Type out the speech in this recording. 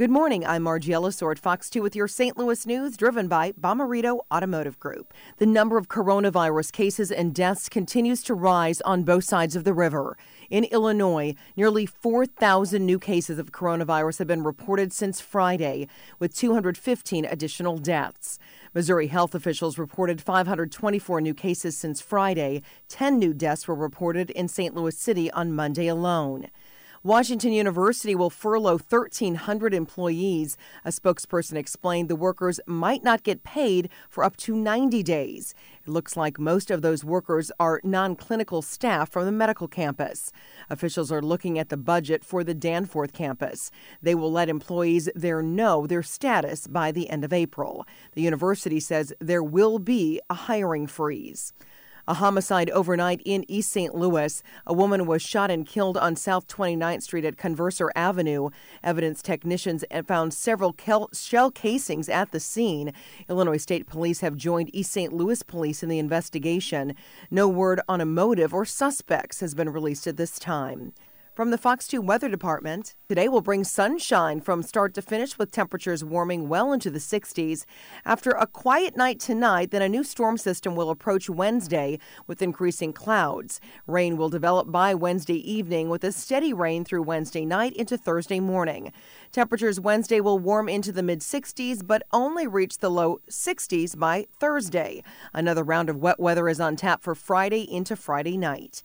Good morning. I'm Margiela Sword, Fox 2 with your St. Louis news driven by Bommarito Automotive Group. The number of coronavirus cases and deaths continues to rise on both sides of the river. In Illinois, nearly 4,000 new cases of coronavirus have been reported since Friday, with 215 additional deaths. Missouri health officials reported 524 new cases since Friday. 10 new deaths were reported in St. Louis City on Monday alone. Washington University will furlough 1,300 employees. A spokesperson explained the workers might not get paid for up to 90 days. It looks like most of those workers are non clinical staff from the medical campus. Officials are looking at the budget for the Danforth campus. They will let employees there know their status by the end of April. The university says there will be a hiring freeze. A homicide overnight in East St. Louis. A woman was shot and killed on South 29th Street at Converser Avenue. Evidence technicians found several shell casings at the scene. Illinois State Police have joined East St. Louis Police in the investigation. No word on a motive or suspects has been released at this time. From the Fox 2 Weather Department, today will bring sunshine from start to finish with temperatures warming well into the 60s. After a quiet night tonight, then a new storm system will approach Wednesday with increasing clouds. Rain will develop by Wednesday evening with a steady rain through Wednesday night into Thursday morning. Temperatures Wednesday will warm into the mid 60s but only reach the low 60s by Thursday. Another round of wet weather is on tap for Friday into Friday night.